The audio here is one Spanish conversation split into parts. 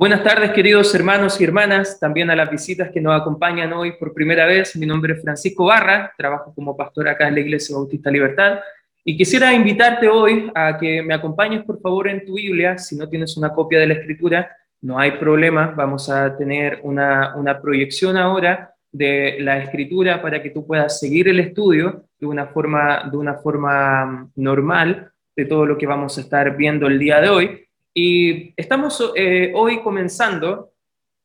Buenas tardes, queridos hermanos y hermanas, también a las visitas que nos acompañan hoy por primera vez. Mi nombre es Francisco Barra, trabajo como pastor acá en la Iglesia Bautista Libertad y quisiera invitarte hoy a que me acompañes por favor en tu Biblia. Si no tienes una copia de la Escritura, no hay problema, vamos a tener una, una proyección ahora de la Escritura para que tú puedas seguir el estudio de una forma, de una forma normal de todo lo que vamos a estar viendo el día de hoy. Y estamos eh, hoy comenzando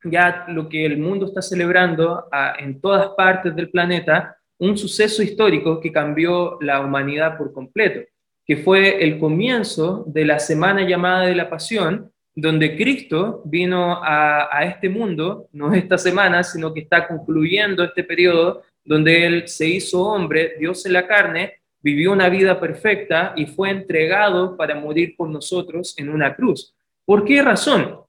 ya lo que el mundo está celebrando en todas partes del planeta, un suceso histórico que cambió la humanidad por completo, que fue el comienzo de la semana llamada de la pasión, donde Cristo vino a, a este mundo, no esta semana, sino que está concluyendo este periodo donde Él se hizo hombre, Dios en la carne, vivió una vida perfecta y fue entregado para morir por nosotros en una cruz. ¿Por qué razón?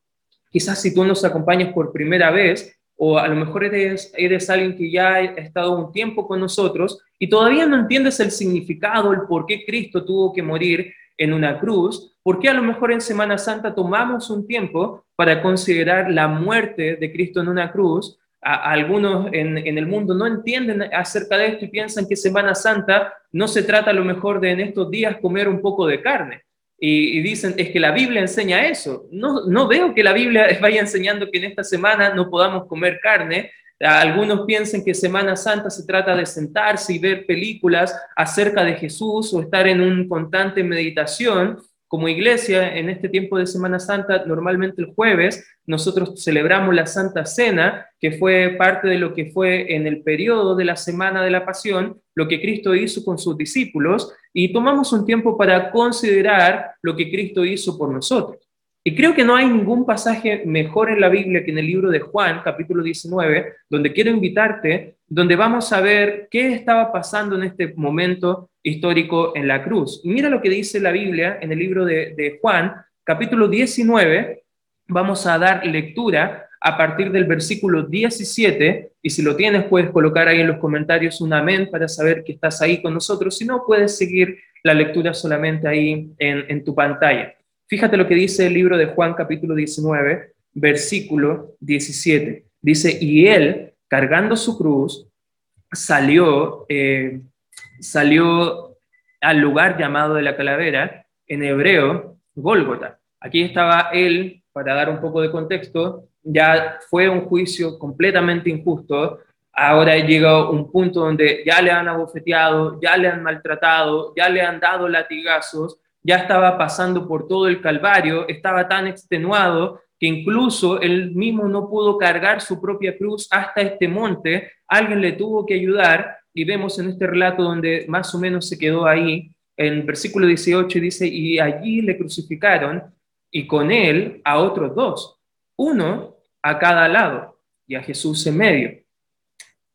Quizás si tú nos acompañas por primera vez o a lo mejor eres, eres alguien que ya ha estado un tiempo con nosotros y todavía no entiendes el significado, el por qué Cristo tuvo que morir en una cruz, ¿por qué a lo mejor en Semana Santa tomamos un tiempo para considerar la muerte de Cristo en una cruz algunos en, el mundo no entienden acerca de esto y piensan que Semana Santa no se trata a lo mejor de en estos días comer un poco de carne. Y, dicen, es que la Biblia enseña eso. No, no veo que la Biblia vaya enseñando que en esta semana no podamos comer carne. Algunos piensan que Semana Santa se trata de sentarse y ver películas acerca de Jesús o estar en un constante meditación como iglesia, en este tiempo de Semana Santa, normalmente el jueves, nosotros celebramos la Santa Cena, que fue parte de lo que fue en el periodo de la Semana de la Pasión, lo que Cristo hizo con sus discípulos, y tomamos un tiempo para considerar lo que Cristo hizo por nosotros. Y creo que no hay ningún pasaje mejor en la Biblia que en el libro de Juan, capítulo 19, donde quiero invitarte, donde vamos a ver qué estaba pasando en este momento histórico en la cruz. Y mira lo que dice la Biblia en el libro de, Juan, capítulo 19, vamos a dar lectura a partir del versículo 17, y si lo tienes puedes colocar ahí en los comentarios un amén para saber que estás ahí con nosotros, si no puedes seguir la lectura solamente ahí en, tu pantalla. Fíjate lo que dice el libro de Juan capítulo 19, versículo 17. Dice, y él, cargando su cruz, salió, eh, salió al lugar llamado de la calavera, en hebreo, Gólgota. Aquí estaba él, para dar un poco de contexto, ya fue un juicio completamente injusto, ahora llega un punto donde ya le han abofeteado, ya le han maltratado, ya le han dado latigazos, ya estaba pasando por todo el Calvario, estaba tan extenuado que incluso él mismo no pudo cargar su propia cruz hasta este monte, alguien le tuvo que ayudar y vemos en este relato donde más o menos se quedó ahí, en versículo 18 dice, y allí le crucificaron y con él a otros dos, uno a cada lado y a Jesús en medio.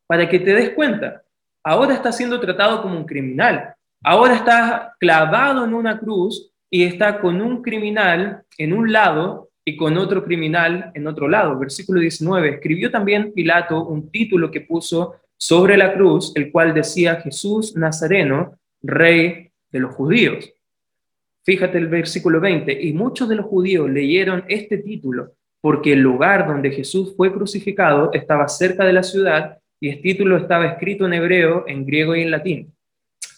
Para que te des cuenta, ahora está siendo tratado como un criminal, Ahora está clavado en una cruz y está con un criminal en un lado y con otro criminal en otro lado. Versículo 19. Escribió también Pilato un título que puso sobre la cruz, el cual decía Jesús Nazareno, rey de los judíos. Fíjate el versículo 20. Y muchos de los judíos leyeron este título porque el lugar donde Jesús fue crucificado estaba cerca de la ciudad y el título estaba escrito en hebreo, en griego y en latín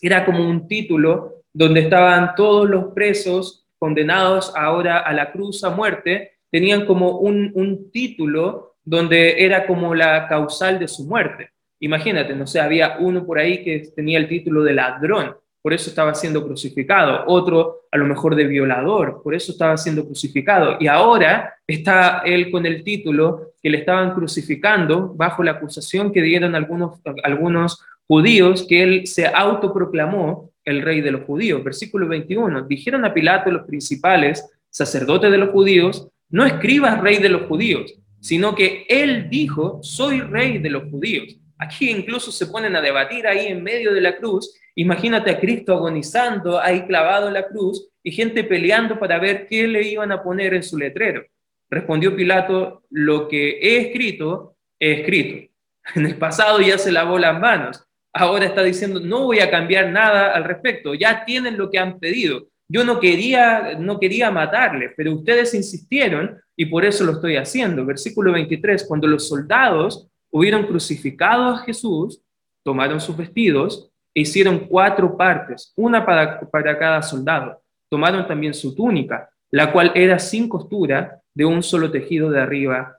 era como un título donde estaban todos los presos condenados ahora a la cruz a muerte, tenían como un, título donde era como la causal de su muerte. Imagínate, no sé, había uno por ahí que tenía el título de ladrón, por eso estaba siendo crucificado, otro a lo mejor de violador, por eso estaba siendo crucificado, y ahora está él con el título que le estaban crucificando bajo la acusación que dieron algunos, judíos que él se autoproclamó el rey de los judíos. Versículo 21, dijeron a Pilato los principales sacerdotes de los judíos, no escribas rey de los judíos, sino que él dijo, soy rey de los judíos. Aquí incluso se ponen a debatir ahí en medio de la cruz. Imagínate a Cristo agonizando ahí clavado en la cruz y gente peleando para ver qué le iban a poner en su letrero. Respondió Pilato, lo que he escrito, he escrito. En el pasado ya se lavó las manos ahora está diciendo, no voy a cambiar nada al respecto, ya tienen lo que han pedido. yo no quería, no quería matarle, pero ustedes insistieron y por eso lo estoy haciendo. Versículo 23, cuando los soldados hubieron crucificado a Jesús, tomaron sus vestidos e hicieron cuatro partes, una para, para cada soldado. Tomaron también su túnica, la cual era sin costura, de un solo tejido de arriba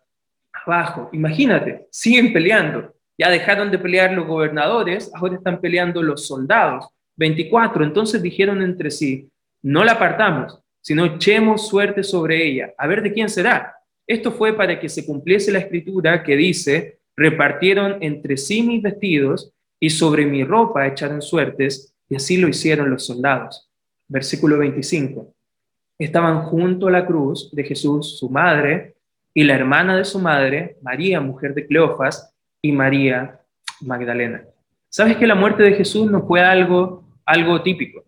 abajo. Imagínate, siguen peleando. Ya dejaron de pelear los gobernadores, ahora están peleando los soldados. 24. Entonces dijeron entre sí, no la apartamos, sino echemos suerte sobre ella, a ver de quién será. Esto fue para que se cumpliese la escritura que dice, repartieron entre sí mis vestidos y sobre mi ropa echaron suertes, y así lo hicieron los soldados. Versículo 25. Estaban junto a la cruz de Jesús su madre y la hermana de su madre, María, mujer de Cleofas, y María Magdalena. ¿Sabes que la muerte de Jesús no fue algo, algo típico?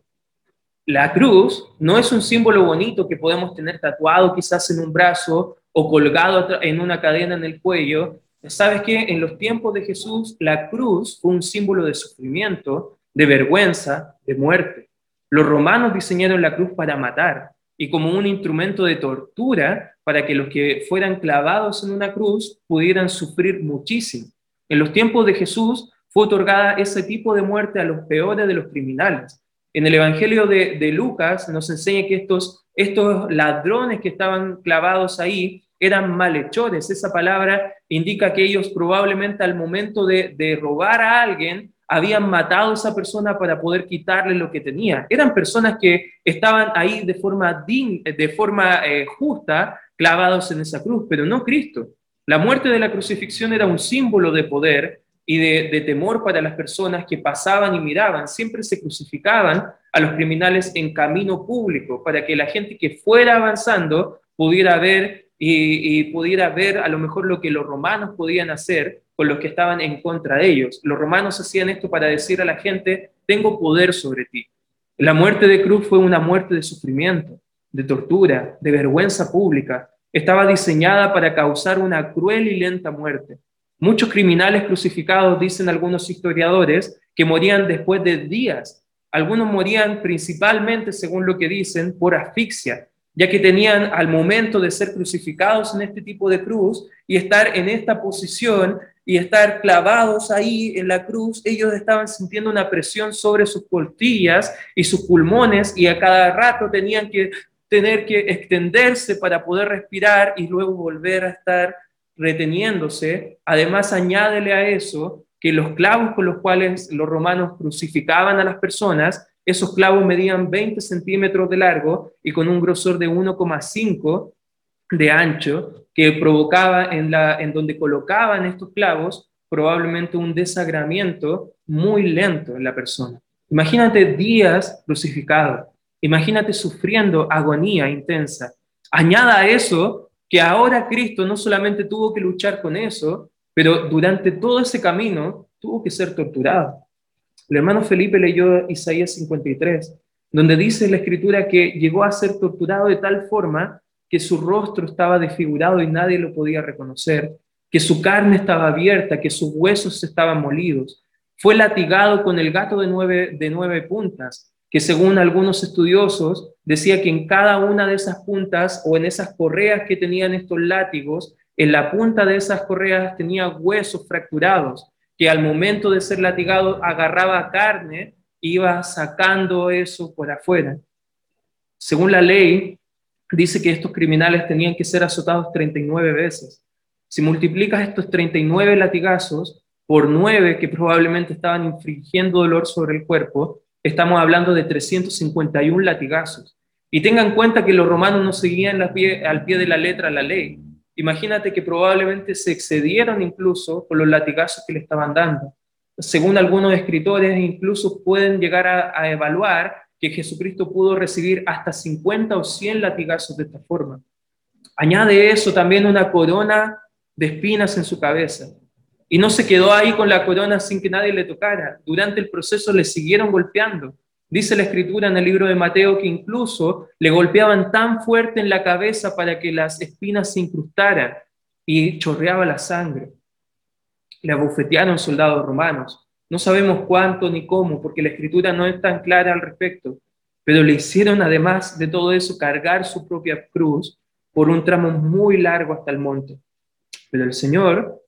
La cruz no es un símbolo bonito que podemos tener tatuado quizás en un brazo o colgado en una cadena en el cuello. ¿Sabes que en los tiempos de Jesús la cruz fue un símbolo de sufrimiento, de vergüenza, de muerte? Los romanos diseñaron la cruz para matar y como un instrumento de tortura para que los que fueran clavados en una cruz pudieran sufrir muchísimo. En los tiempos de Jesús fue otorgada ese tipo de muerte a los peores de los criminales. En el Evangelio de, Lucas nos enseña que estos, estos ladrones que estaban clavados ahí eran malhechores. Esa palabra indica que ellos probablemente al momento de, robar a alguien habían matado a esa persona para poder quitarle lo que tenía. Eran personas que estaban ahí de forma, de forma eh, justa, clavados en esa cruz, pero no Cristo. La muerte de la crucifixión era un símbolo de poder y de, temor para las personas que pasaban y miraban. Siempre se crucificaban a los criminales en camino público para que la gente que fuera avanzando pudiera ver y, pudiera ver a lo mejor lo que los romanos podían hacer con los que estaban en contra de ellos. Los romanos hacían esto para decir a la gente, tengo poder sobre ti. La muerte de cruz fue una muerte de sufrimiento, de tortura, de vergüenza pública. Estaba diseñada para causar una cruel y lenta muerte. Muchos criminales crucificados, dicen algunos historiadores, que morían después de días. Algunos morían principalmente, según lo que dicen, por asfixia, ya que tenían al momento de ser crucificados en este tipo de cruz y estar en esta posición, y estar clavados ahí en la cruz, ellos estaban sintiendo una presión sobre sus costillas y sus pulmones y a cada rato tenían que tener que extenderse para poder respirar y luego volver a estar reteniéndose. Además, añádele a eso que los clavos con los cuales los romanos crucificaban a las personas, esos clavos medían 20 centímetros de largo y con un grosor de 1,5 de ancho que provocaba en, donde colocaban estos clavos probablemente un desagramiento muy lento en la persona. Imagínate días crucificado, imagínate sufriendo agonía intensa. Añada a eso que ahora Cristo no solamente tuvo que luchar con eso, pero durante todo ese camino tuvo que ser torturado. El hermano Felipe leyó Isaías 53, donde dice la escritura que llegó a ser torturado de tal forma que su rostro estaba desfigurado y nadie lo podía reconocer, que su carne estaba abierta, que sus huesos estaban molidos. Fue latigado con el gato de nueve, de nueve puntas, que según algunos estudiosos decía que en cada una de esas puntas o en esas correas que tenían estos látigos, en la punta de esas correas tenía huesos fracturados, que al momento de ser latigado agarraba carne, iba sacando eso por afuera. Según la ley, dice que estos criminales tenían que ser azotados 39 veces. Si multiplicas estos 39 latigazos por 9 que probablemente estaban infringiendo dolor sobre el cuerpo, estamos hablando de 351 latigazos. Y tengan en cuenta que los romanos no seguían al pie de la letra la ley. Imagínate que probablemente se excedieron incluso con los latigazos que le estaban dando. Según algunos escritores, incluso pueden llegar a, evaluar que Jesucristo pudo recibir hasta 50 o 100 latigazos de esta forma. Añade eso también una corona de espinas en su cabeza. Y no se quedó ahí con la corona sin que nadie le tocara. Durante el proceso le siguieron golpeando. Dice la escritura en el libro de Mateo que incluso le golpeaban tan fuerte en la cabeza para que las espinas se incrustaran y chorreaba la sangre. Le abofetearon soldados romanos. No sabemos cuánto ni cómo, porque la escritura no es tan clara al respecto, pero le hicieron además de todo eso cargar su propia cruz por un tramo muy largo hasta el monte. Pero el Señor,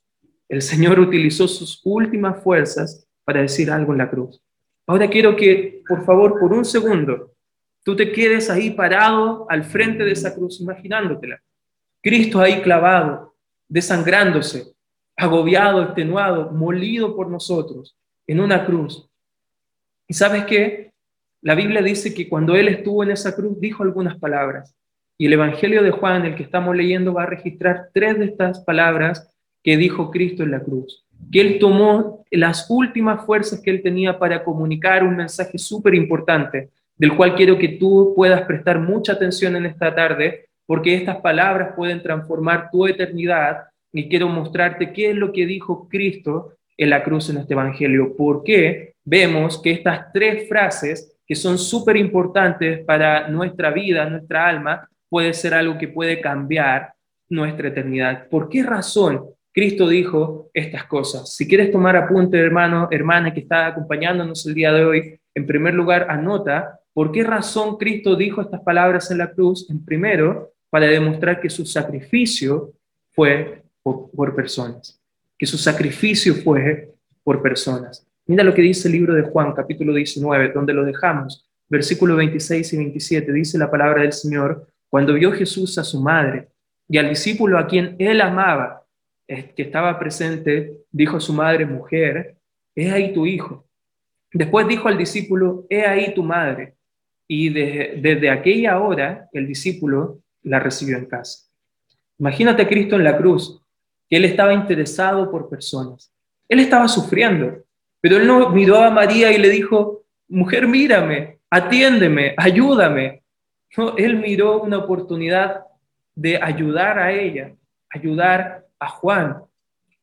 el Señor utilizó sus últimas fuerzas para decir algo en la cruz. Ahora quiero que, por favor, por un segundo, tú te quedes ahí parado al frente de esa cruz, imaginándotela. Cristo ahí clavado, desangrándose, agobiado, extenuado, molido por nosotros en una cruz. ¿Y sabes qué? La Biblia dice que cuando Él estuvo en esa cruz dijo algunas palabras. Y el Evangelio de Juan, el que estamos leyendo, va a registrar tres de estas palabras que dijo Cristo en la cruz. Que Él tomó las últimas fuerzas que Él tenía para comunicar un mensaje súper importante, del cual quiero que tú puedas prestar mucha atención en esta tarde, porque estas palabras pueden transformar tu eternidad y quiero mostrarte qué es lo que dijo Cristo en la cruz en este Evangelio. ¿Por qué vemos que estas tres frases que son súper importantes para nuestra vida, nuestra alma, puede ser algo que puede cambiar nuestra eternidad. ¿Por qué razón Cristo dijo estas cosas? Si quieres tomar apunte, hermano, hermana que está acompañándonos el día de hoy, en primer lugar, anota por qué razón Cristo dijo estas palabras en la cruz. En primero, para demostrar que su sacrificio fue por, por personas, que su sacrificio fue por personas. Mira lo que dice el libro de Juan, capítulo 19, donde lo dejamos. Versículo 26 y 27 dice la palabra del Señor, cuando vio Jesús a su madre y al discípulo a quien él amaba, que estaba presente, dijo a su madre, mujer, he ahí tu hijo. Después dijo al discípulo, he ahí tu madre. Y desde aquella hora el discípulo la recibió en casa. Imagínate a Cristo en la cruz, que él estaba interesado por personas. Él estaba sufriendo, pero él no miró a María y le dijo, mujer, mírame, atiéndeme, ayúdame. No, él miró una oportunidad de ayudar a ella, ayudar a Juan.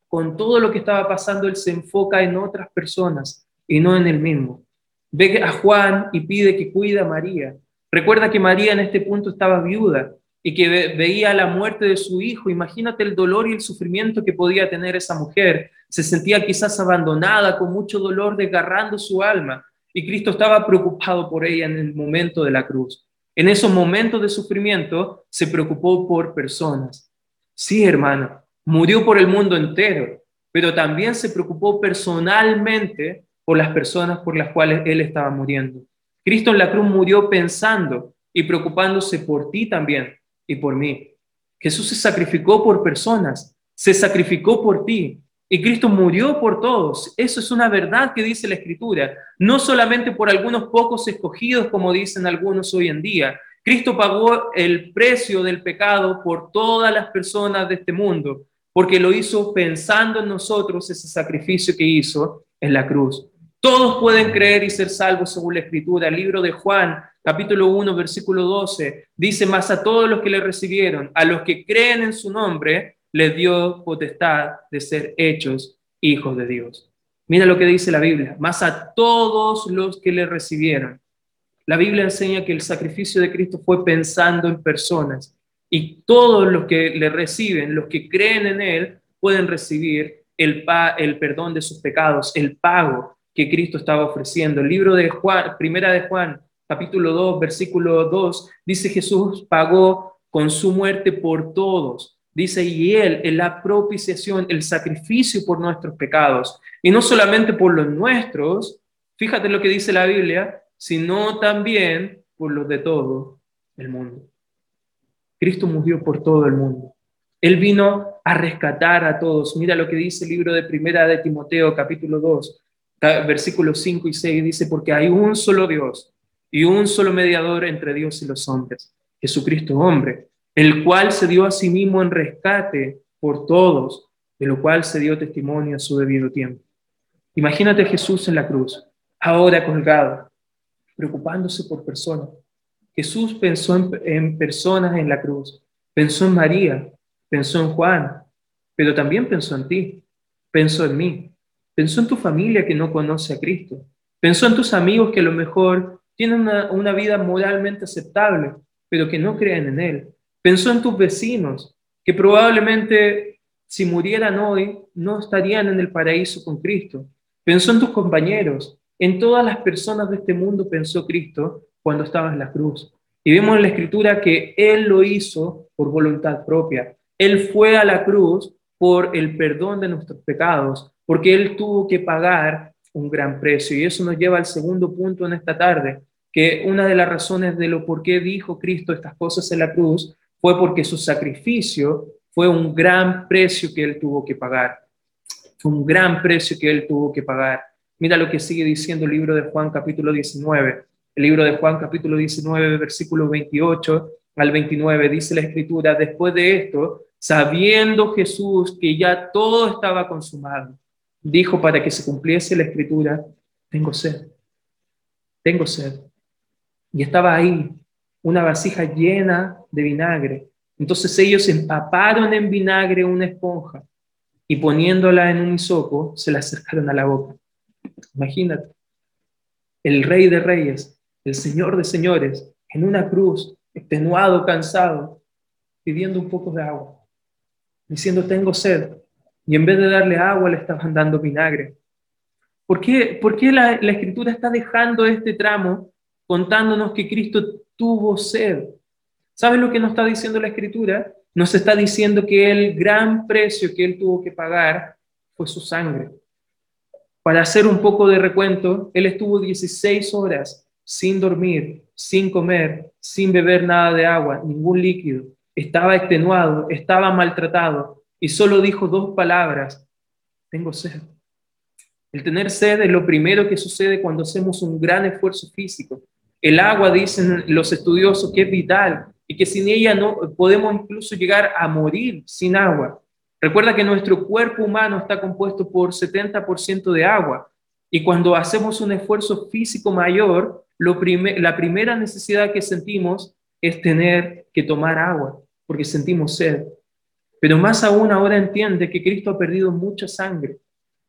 Con todo lo que estaba pasando, él se enfoca en otras personas y no en él mismo. Ve a Juan y pide que cuide a María. Recuerda que María en este punto estaba viuda y que veía la muerte de su hijo. Imagínate el dolor y el sufrimiento que podía tener esa mujer. Se sentía quizás abandonada, con mucho dolor, desgarrando su alma. Y Cristo estaba preocupado por ella en el momento de la cruz. En esos momentos de sufrimiento se preocupó por personas. Sí, hermano, murió por el mundo entero, pero también se preocupó personalmente por las personas por las cuales él estaba muriendo. Cristo en la cruz murió pensando y preocupándose por ti también, y por mí. Jesús se sacrificó por personas, se sacrificó por ti. Y Cristo murió por todos. Eso es una verdad que dice la Escritura. No solamente por algunos pocos escogidos, como dicen algunos hoy en día. Cristo pagó el precio del pecado por todas las personas de este mundo, porque lo hizo pensando en nosotros ese sacrificio que hizo en la cruz. Todos pueden creer y ser salvos según la Escritura. El libro de Juan capítulo 1, versículo 12, dice, más a todos los que le recibieron, a los que creen en su nombre, les dio potestad de ser hechos hijos de Dios. Mira lo que dice la Biblia, más a todos los que le recibieron. La Biblia enseña que el sacrificio de Cristo fue pensando en personas y todos los que le reciben, los que creen en Él, pueden recibir el, perdón de sus pecados, el pago que Cristo estaba ofreciendo. El libro de Juan, primera de Juan, capítulo 2, versículo 2, dice Jesús pagó con su muerte por todos. Dice, y Él en la propiciación, el sacrificio por nuestros pecados. Y no solamente por los nuestros, fíjate lo que dice la Biblia, sino también por los de todo el mundo. Cristo murió por todo el mundo. Él vino a rescatar a todos. Mira lo que dice el libro de Primera de Timoteo, capítulo 2, versículos 5 y 6. Dice, porque hay un solo Dios y un solo mediador entre Dios y los hombres, Jesucristo hombre, el cual se dio a sí mismo en rescate por todos, de lo cual se dio testimonio a su debido tiempo. Imagínate a Jesús en la cruz, ahora colgado, preocupándose por personas. Jesús pensó en, personas en la cruz, pensó en María, pensó en Juan, pero también pensó en ti, pensó en mí, pensó en tu familia que no conoce a Cristo, pensó en tus amigos que a lo mejor tienen una, vida moralmente aceptable, pero que no creen en Él. Pensó en tus vecinos, que probablemente si murieran hoy no estarían en el paraíso con Cristo. Pensó en tus compañeros, en todas las personas de este mundo pensó Cristo cuando estaba en la cruz. Y vemos en la escritura que Él lo hizo por voluntad propia. Él fue a la cruz por el perdón de nuestros pecados, porque Él tuvo que pagar un gran precio. Y eso nos lleva al segundo punto en esta tarde, que una de las razones de lo por qué dijo Cristo estas cosas en la cruz fue porque su sacrificio fue un gran precio que Él tuvo que pagar. Un gran precio que Él tuvo que pagar. Mira lo que sigue diciendo el libro de Juan capítulo 19. El libro de Juan capítulo 19, versículo 28 al 29, dice la escritura, después de esto, sabiendo Jesús que ya todo estaba consumado, dijo para que se cumpliese la escritura, tengo sed, tengo sed. Y estaba ahí una vasija llena de vinagre. Entonces ellos empaparon en vinagre una esponja y poniéndola en un hisopo, se la acercaron a la boca. Imagínate, el rey de reyes, el señor de señores, en una cruz, extenuado, cansado, pidiendo un poco de agua, diciendo, tengo sed. Y en vez de darle agua, le estaban dando vinagre. ¿Por qué, por qué la, la escritura está dejando este tramo contándonos que Cristo tuvo sed? ¿Sabes lo que nos está diciendo la escritura? Nos está diciendo que el gran precio que él tuvo que pagar fue su sangre. Para hacer un poco de recuento, él estuvo 16 horas sin dormir, sin comer, sin beber nada de agua, ningún líquido. Estaba extenuado, estaba maltratado y solo dijo dos palabras, tengo sed. El tener sed es lo primero que sucede cuando hacemos un gran esfuerzo físico. El agua, dicen los estudiosos, que es vital y que sin ella no podemos incluso llegar a morir sin agua. Recuerda que nuestro cuerpo humano está compuesto por 70% de agua y cuando hacemos un esfuerzo físico mayor, la primera necesidad que sentimos es tener que tomar agua, porque sentimos sed. Pero más aún ahora entiende que Cristo ha perdido mucha sangre,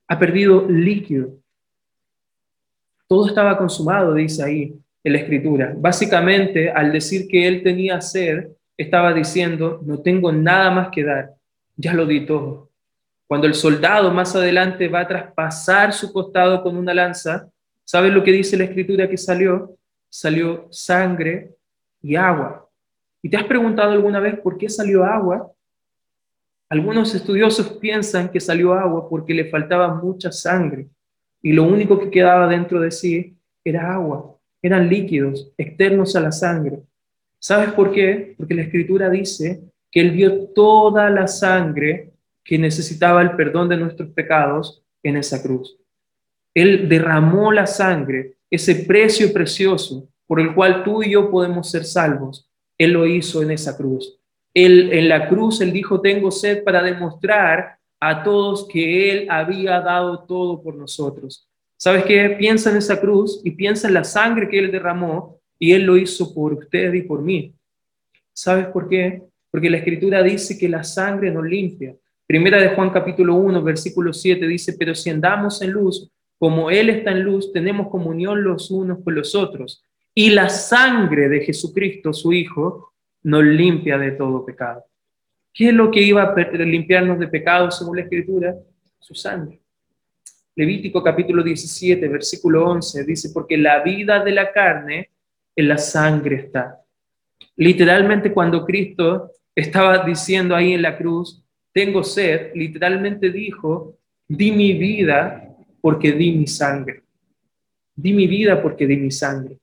ha perdido líquido. Todo estaba consumado, dice ahí en la escritura. Básicamente, al decir que él tenía sed, estaba diciendo, no tengo nada más que dar ya lo di todo. Cuando el soldado más adelante va a traspasar su costado con una lanza, ¿sabes lo que dice la escritura que salió? Salió sangre y agua. ¿Y te has preguntado alguna vez por qué salió agua? Algunos estudiosos piensan que salió agua porque le faltaba mucha sangre y lo único que quedaba dentro de sí era agua, eran líquidos externos a la sangre. ¿Sabes por qué? Porque la escritura dice que Él vio toda la sangre que necesitaba el perdón de nuestros pecados en esa cruz. Él derramó la sangre, ese precio precioso por el cual tú y yo podemos ser salvos. Él lo hizo en esa cruz. Él, en la cruz, Él dijo, tengo sed para demostrar a todos que Él había dado todo por nosotros. ¿Sabes qué? Piensa en esa cruz y piensa en la sangre que Él derramó y Él lo hizo por usted y por mí. ¿Sabes por qué? porque la escritura dice que la sangre nos limpia. Primera de Juan capítulo 1, versículo 7 dice, pero si andamos en luz, como Él está en luz, tenemos comunión los unos con los otros. Y la sangre de Jesucristo, su Hijo, nos limpia de todo pecado. ¿Qué es lo que iba a limpiarnos de pecado según la escritura? Su sangre. Levítico capítulo 17, versículo 11 dice, porque la vida de la carne en la sangre está. Literalmente cuando Cristo estaba diciendo ahí en la cruz, tengo sed, literalmente dijo, di mi vida porque di mi sangre. Di mi vida porque di mi sangre.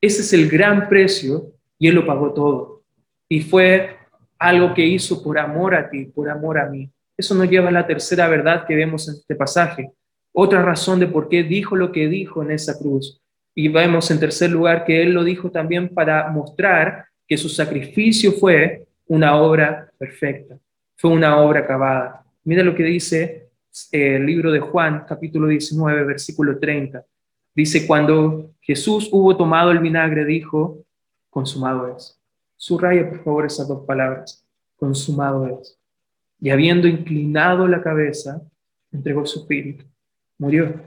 Ese es el gran precio y Él lo pagó todo. Y fue algo que hizo por amor a ti, por amor a mí. Eso nos lleva a la tercera verdad que vemos en este pasaje. Otra razón de por qué dijo lo que dijo en esa cruz. Y vemos en tercer lugar que Él lo dijo también para mostrar que su sacrificio fue una obra perfecta, fue una obra acabada. Mira lo que dice el libro de Juan, capítulo 19, versículo 30. Dice, cuando Jesús hubo tomado el vinagre, dijo, consumado es. Subraya, por favor, esas dos palabras, consumado es. Y habiendo inclinado la cabeza, entregó su espíritu, murió.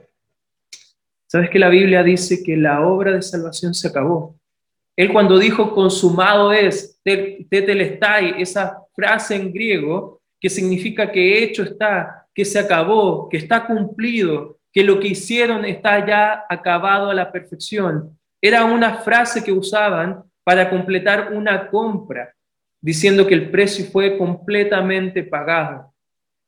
¿Sabes que la Biblia dice que la obra de salvación se acabó? Él cuando dijo consumado es, tetelestai, esa frase en griego que significa que hecho está, que se acabó, que está cumplido, que lo que hicieron está ya acabado a la perfección. Era una frase que usaban para completar una compra, diciendo que el precio fue completamente pagado.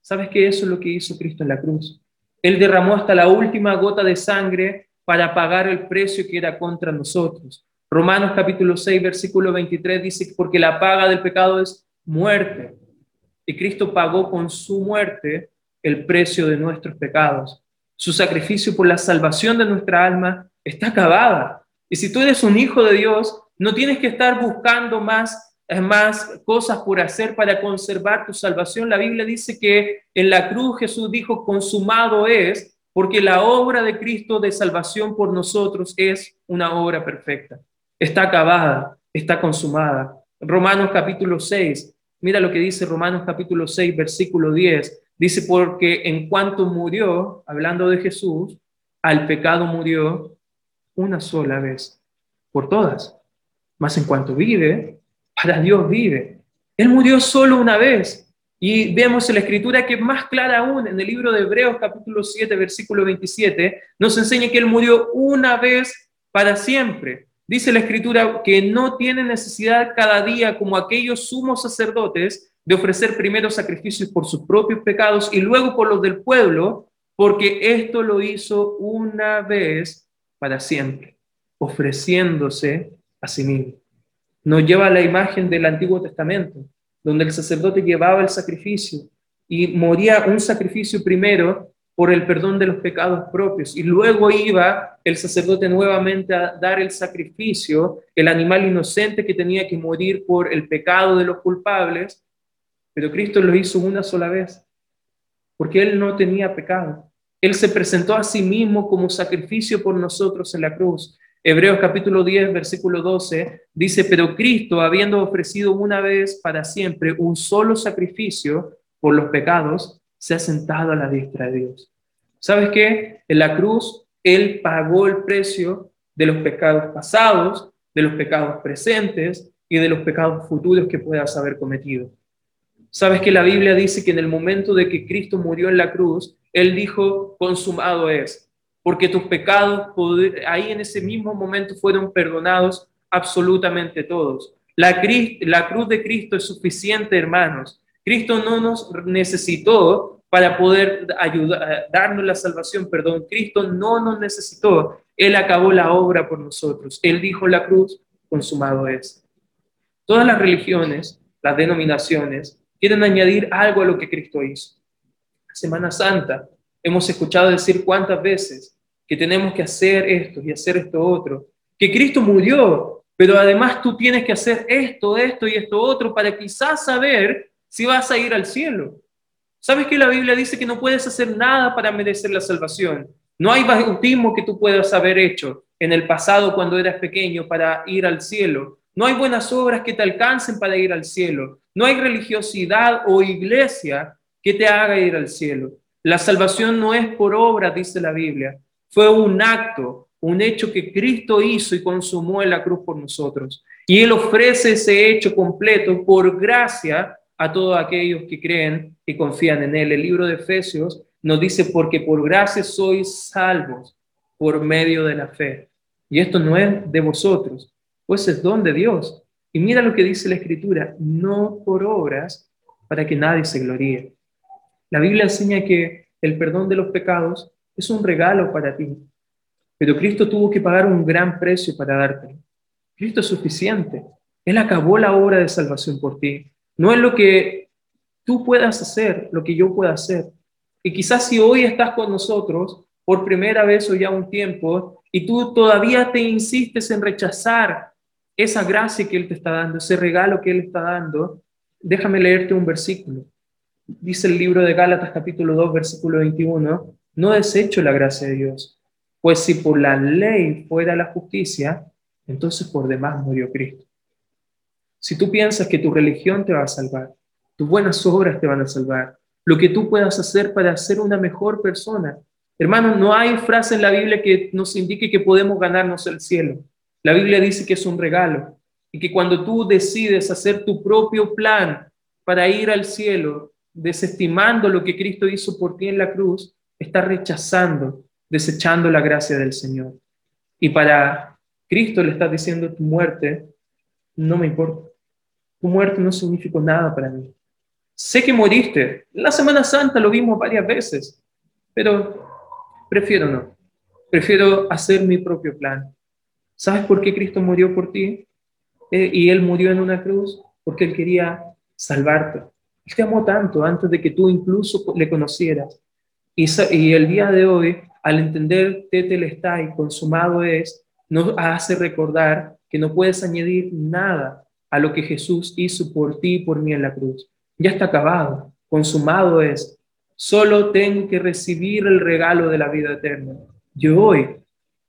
¿Sabes qué? Eso es lo que hizo Cristo en la cruz. Él derramó hasta la última gota de sangre para pagar el precio que era contra nosotros. Romanos capítulo 6, versículo 23 dice, porque la paga del pecado es muerte. Y Cristo pagó con su muerte el precio de nuestros pecados. Su sacrificio por la salvación de nuestra alma está acabada. Y si tú eres un hijo de Dios, no tienes que estar buscando más más cosas por hacer para conservar tu salvación. La Biblia dice que en la cruz Jesús dijo, consumado es, porque la obra de Cristo de salvación por nosotros es una obra perfecta. Está acabada, está consumada. Romanos capítulo 6, mira lo que dice Romanos capítulo 6, versículo 10. Dice, porque en cuanto murió, hablando de Jesús, al pecado murió una sola vez, por todas. Mas en cuanto vive, para Dios vive. Él murió solo una vez. Y vemos en la escritura que más clara aún, en el libro de Hebreos capítulo 7, versículo 27, nos enseña que Él murió una vez para siempre. Dice la escritura que no tiene necesidad cada día, como aquellos sumos sacerdotes, de ofrecer primero sacrificios por sus propios pecados y luego por los del pueblo, porque esto lo hizo una vez para siempre, ofreciéndose a sí mismo. Nos lleva a la imagen del Antiguo Testamento, donde el sacerdote llevaba el sacrificio y moría un sacrificio primero por el perdón de los pecados propios y luego iba el sacerdote nuevamente a dar el sacrificio, el animal inocente que tenía que morir por el pecado de los culpables, pero Cristo lo hizo una sola vez, porque Él no tenía pecado. Él se presentó a sí mismo como sacrificio por nosotros en la cruz. Hebreos capítulo 10, versículo 12, dice, pero Cristo, habiendo ofrecido una vez para siempre un solo sacrificio por los pecados, se ha sentado a la diestra de Dios. ¿Sabes qué? En la cruz, Él pagó el precio de los pecados pasados, de los pecados presentes y de los pecados futuros que puedas haber cometido. ¿Sabes que la Biblia dice que en el momento de que Cristo murió en la cruz, Él dijo, consumado es porque tus pecados ahí en ese mismo momento fueron perdonados absolutamente todos. La, cruz de Cristo es suficiente, hermanos. Cristo no nos necesitó para poder ayudar, darnos la salvación, perdón. Cristo no nos necesitó. Él acabó la obra por nosotros. Él dijo la cruz, consumado es. Todas las religiones, las denominaciones, quieren añadir algo a lo que Cristo hizo. Semana Santa, hemos escuchado decir cuántas veces que tenemos que hacer esto y hacer esto otro, que Cristo murió, pero además tú tienes que hacer esto, esto y esto otro para quizás saber si vas a ir al cielo. ¿Sabes que la Biblia dice que no puedes hacer nada para merecer la salvación? No hay bautismo que tú puedas haber hecho en el pasado cuando eras pequeño para ir al cielo. No hay buenas obras que te alcancen para ir al cielo. No hay religiosidad o iglesia que te haga ir al cielo. La salvación no es por obra, dice la Biblia. Fue un acto, un hecho que Cristo hizo y consumó en la cruz por nosotros. Y Él ofrece ese hecho completo por gracia a todos aquellos que creen y confían en Él. El libro de Efesios nos dice, porque por gracia sois salvos por medio de la fe. Y esto no es de vosotros, pues es don de Dios. Y mira lo que dice la Escritura, no por obras para que nadie se gloríe. La Biblia enseña que el perdón de los pecados es un regalo para ti, pero Cristo tuvo que pagar un gran precio para darte. Cristo es suficiente. Él acabó la obra de salvación por ti. No es lo que tú puedas hacer, lo que yo pueda hacer. Y quizás si hoy estás con nosotros por primera vez o ya un tiempo y tú todavía te insistes en rechazar esa gracia que Él te está dando, ese regalo que Él está dando, déjame leerte un versículo dice el libro de Gálatas capítulo 2, versículo 21, no desecho la gracia de Dios, pues si por la ley fuera la justicia, entonces por demás murió Cristo. Si tú piensas que tu religión te va a salvar, tus buenas obras te van a salvar, lo que tú puedas hacer para ser una mejor persona. Hermano, no hay frase en la Biblia que nos indique que podemos ganarnos el cielo. La Biblia dice que es un regalo y que cuando tú decides hacer tu propio plan para ir al cielo, desestimando lo que Cristo hizo por ti en la cruz, está rechazando, desechando la gracia del Señor. Y para Cristo le está diciendo, tu muerte no me importa. Tu muerte no significó nada para mí. Sé que moriste. La Semana Santa lo vimos varias veces, pero prefiero no. Prefiero hacer mi propio plan. ¿Sabes por qué Cristo murió por ti? Eh, y Él murió en una cruz porque Él quería salvarte. Él te amó tanto antes de que tú incluso le conocieras. Y, el día de hoy, al entender Tetel está y consumado es, nos hace recordar que no puedes añadir nada a lo que Jesús hizo por ti y por mí en la cruz. Ya está acabado, consumado es. Solo tengo que recibir el regalo de la vida eterna. Yo hoy,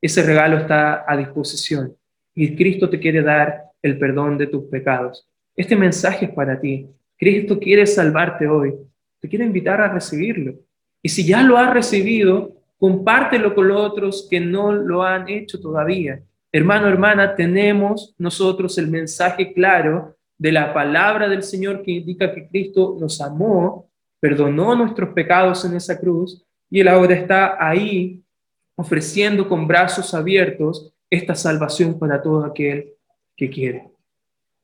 ese regalo está a disposición y Cristo te quiere dar el perdón de tus pecados. Este mensaje es para ti. Cristo quiere salvarte hoy. Te quiere invitar a recibirlo. Y si ya lo has recibido, compártelo con los otros que no lo han hecho todavía. Hermano, hermana, tenemos nosotros el mensaje claro de la palabra del Señor que indica que Cristo nos amó, perdonó nuestros pecados en esa cruz y Él ahora está ahí ofreciendo con brazos abiertos esta salvación para todo aquel que quiere.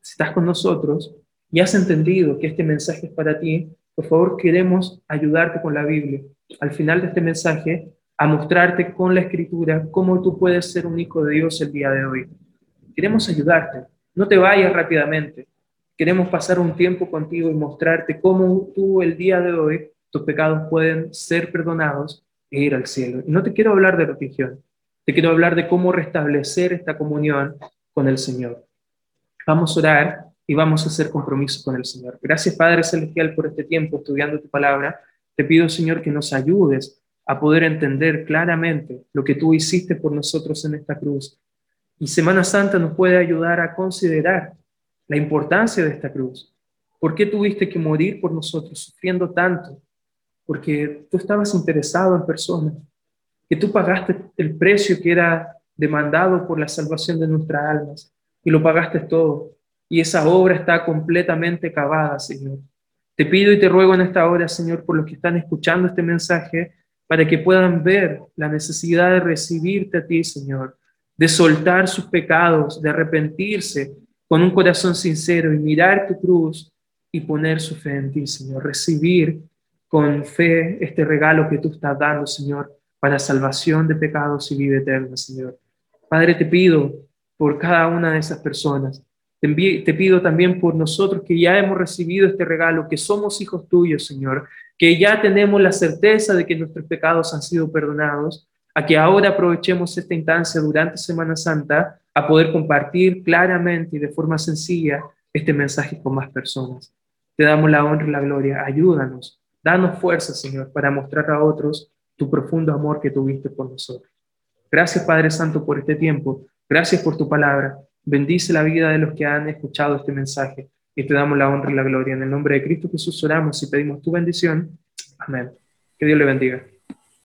Si estás con nosotros y has entendido que este mensaje es para ti, por favor queremos ayudarte con la Biblia. Al final de este mensaje, a mostrarte con la escritura cómo tú puedes ser un hijo de Dios el día de hoy. Queremos ayudarte. No te vayas rápidamente. Queremos pasar un tiempo contigo y mostrarte cómo tú el día de hoy tus pecados pueden ser perdonados ir al cielo. Y no te quiero hablar de religión. Te quiero hablar de cómo restablecer esta comunión con el Señor. Vamos a orar y vamos a hacer compromiso con el Señor. Gracias, Padre Celestial, por este tiempo estudiando tu palabra. Te pido, Señor, que nos ayudes a poder entender claramente lo que tú hiciste por nosotros en esta cruz. Y Semana Santa nos puede ayudar a considerar la importancia de esta cruz. ¿Por qué tuviste que morir por nosotros sufriendo tanto? Porque tú estabas interesado en personas, que tú pagaste el precio que era demandado por la salvación de nuestras almas y lo pagaste todo. Y esa obra está completamente acabada, Señor. Te pido y te ruego en esta hora, Señor, por los que están escuchando este mensaje, para que puedan ver la necesidad de recibirte a ti, Señor, de soltar sus pecados, de arrepentirse con un corazón sincero y mirar tu cruz y poner su fe en ti, Señor. Recibir con fe este regalo que tú estás dando, Señor, para salvación de pecados y vida eterna, Señor. Padre, te pido por cada una de esas personas. Te, pido también por nosotros que ya hemos recibido este regalo, que somos hijos tuyos, Señor, que ya tenemos la certeza de que nuestros pecados han sido perdonados, a que ahora aprovechemos esta instancia durante Semana Santa a poder compartir claramente y de forma sencilla este mensaje con más personas. Te damos la honra y la gloria. Ayúdanos, danos fuerza, Señor, para mostrar a otros tu profundo amor que tuviste por nosotros. Gracias, Padre Santo, por este tiempo. Gracias por tu palabra. Bendice la vida de los que han escuchado este mensaje y te damos la honra y la gloria. En el nombre de Cristo Jesús oramos y pedimos tu bendición. Amén. Que Dios le bendiga.